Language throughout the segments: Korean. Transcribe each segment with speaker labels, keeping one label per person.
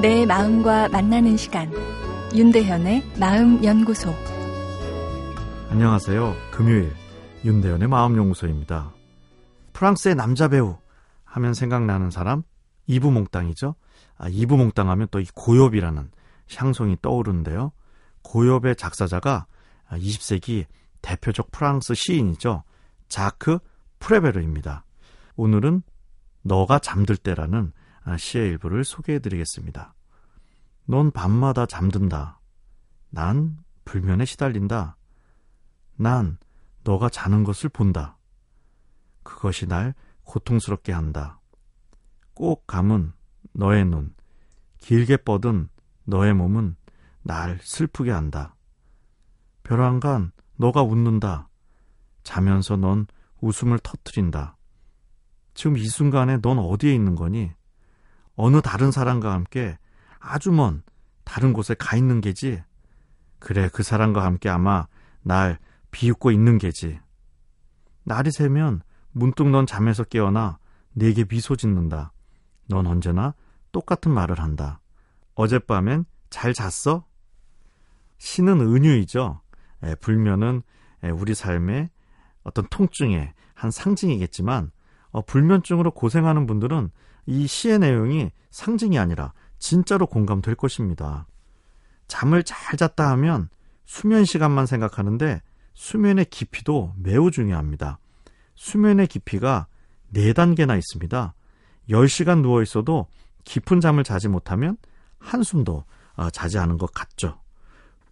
Speaker 1: 내 마음과 만나는 시간 윤대현의 마음 연구소
Speaker 2: 안녕하세요. 금요일 윤대현의 마음 연구소입니다. 프랑스의 남자 배우 하면 생각나는 사람 이브몽땅이죠. 아, 이브몽땅 하면 또 이 고엽이라는 향송이 떠오르는데요. 고엽의 작사자가 20세기 대표적 프랑스 시인이죠. 자크 프레베르입니다. 오늘은 너가 잠들 때라는 시의 일부를 소개해 드리겠습니다. 넌 밤마다 잠든다. 난 불면에 시달린다. 난 너가 자는 것을 본다. 그것이 날 고통스럽게 한다. 꼭 감은 너의 눈, 길게 뻗은 너의 몸은 날 슬프게 한다. 벼랑간 너가 웃는다. 자면서 넌 웃음을 터트린다. 지금 이 순간에 넌 어디에 있는 거니? 어느 다른 사람과 함께 아주 먼 다른 곳에 가 있는 게지? 그래, 그 사람과 함께 아마 날 비웃고 있는 게지. 날이 새면 문득 넌 잠에서 깨어나 내게 미소 짓는다. 넌 언제나 똑같은 말을 한다. 어젯밤엔 잘 잤어? 신은 은유이죠. 에, 불면은 에, 우리 삶의 어떤 통증의 한 상징이겠지만 어, 불면증으로 고생하는 분들은 이 시의 내용이 상징이 아니라 진짜로 공감될 것입니다. 잠을 잘 잤다 하면 수면 시간만 생각하는데 수면의 깊이도 매우 중요합니다. 수면의 깊이가 4단계나 있습니다. 10시간 누워 있어도 깊은 잠을 자지 못하면 한숨도 어, 자지 않은 것 같죠.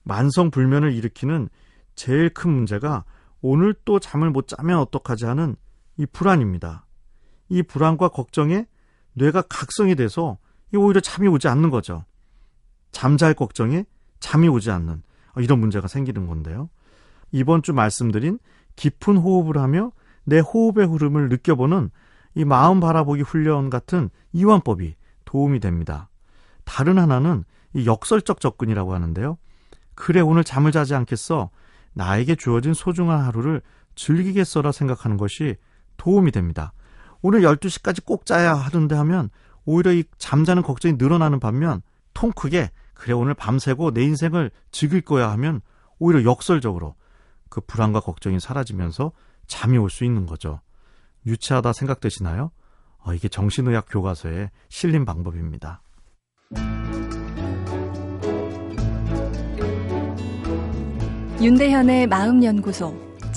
Speaker 2: 만성 불면을 일으키는 제일 큰 문제가 오늘 또 잠을 못 자면 어떡하지 하는 이 불안입니다. 이 불안과 걱정에 뇌가 각성이 돼서 오히려 잠이 오지 않는 거죠. 잠잘 걱정에 잠이 오지 않는 어, 이런 문제가 생기는 건데요. 이번 주 말씀드린 깊은 호흡을 하며 내 호흡의 흐름을 느껴보는 이 마음 바라보기 훈련 같은 이완법이 도움이 됩니다. 다른 하나는 이 역설적 접근이라고 하는데요. 그래 오늘 잠을 자지 않겠어. 나에게 주어진 소중한 하루를 즐기겠어라 생각하는 것이 도움이 됩니다. 오늘 12시까지 꼭 자야 하는데 하면 오히려 이 잠자는 걱정이 늘어나는 반면 통 크게 그래 오늘 밤새고 내 인생을 즐길 거야 하면 오히려 역설적으로 그 불안과 걱정이 사라지면서 잠이 올 수 있는 거죠. 유치하다 생각되시나요? 어, 이게 정신의학 교과서에 실린 방법입니다.
Speaker 1: 윤대현의 마음연구소.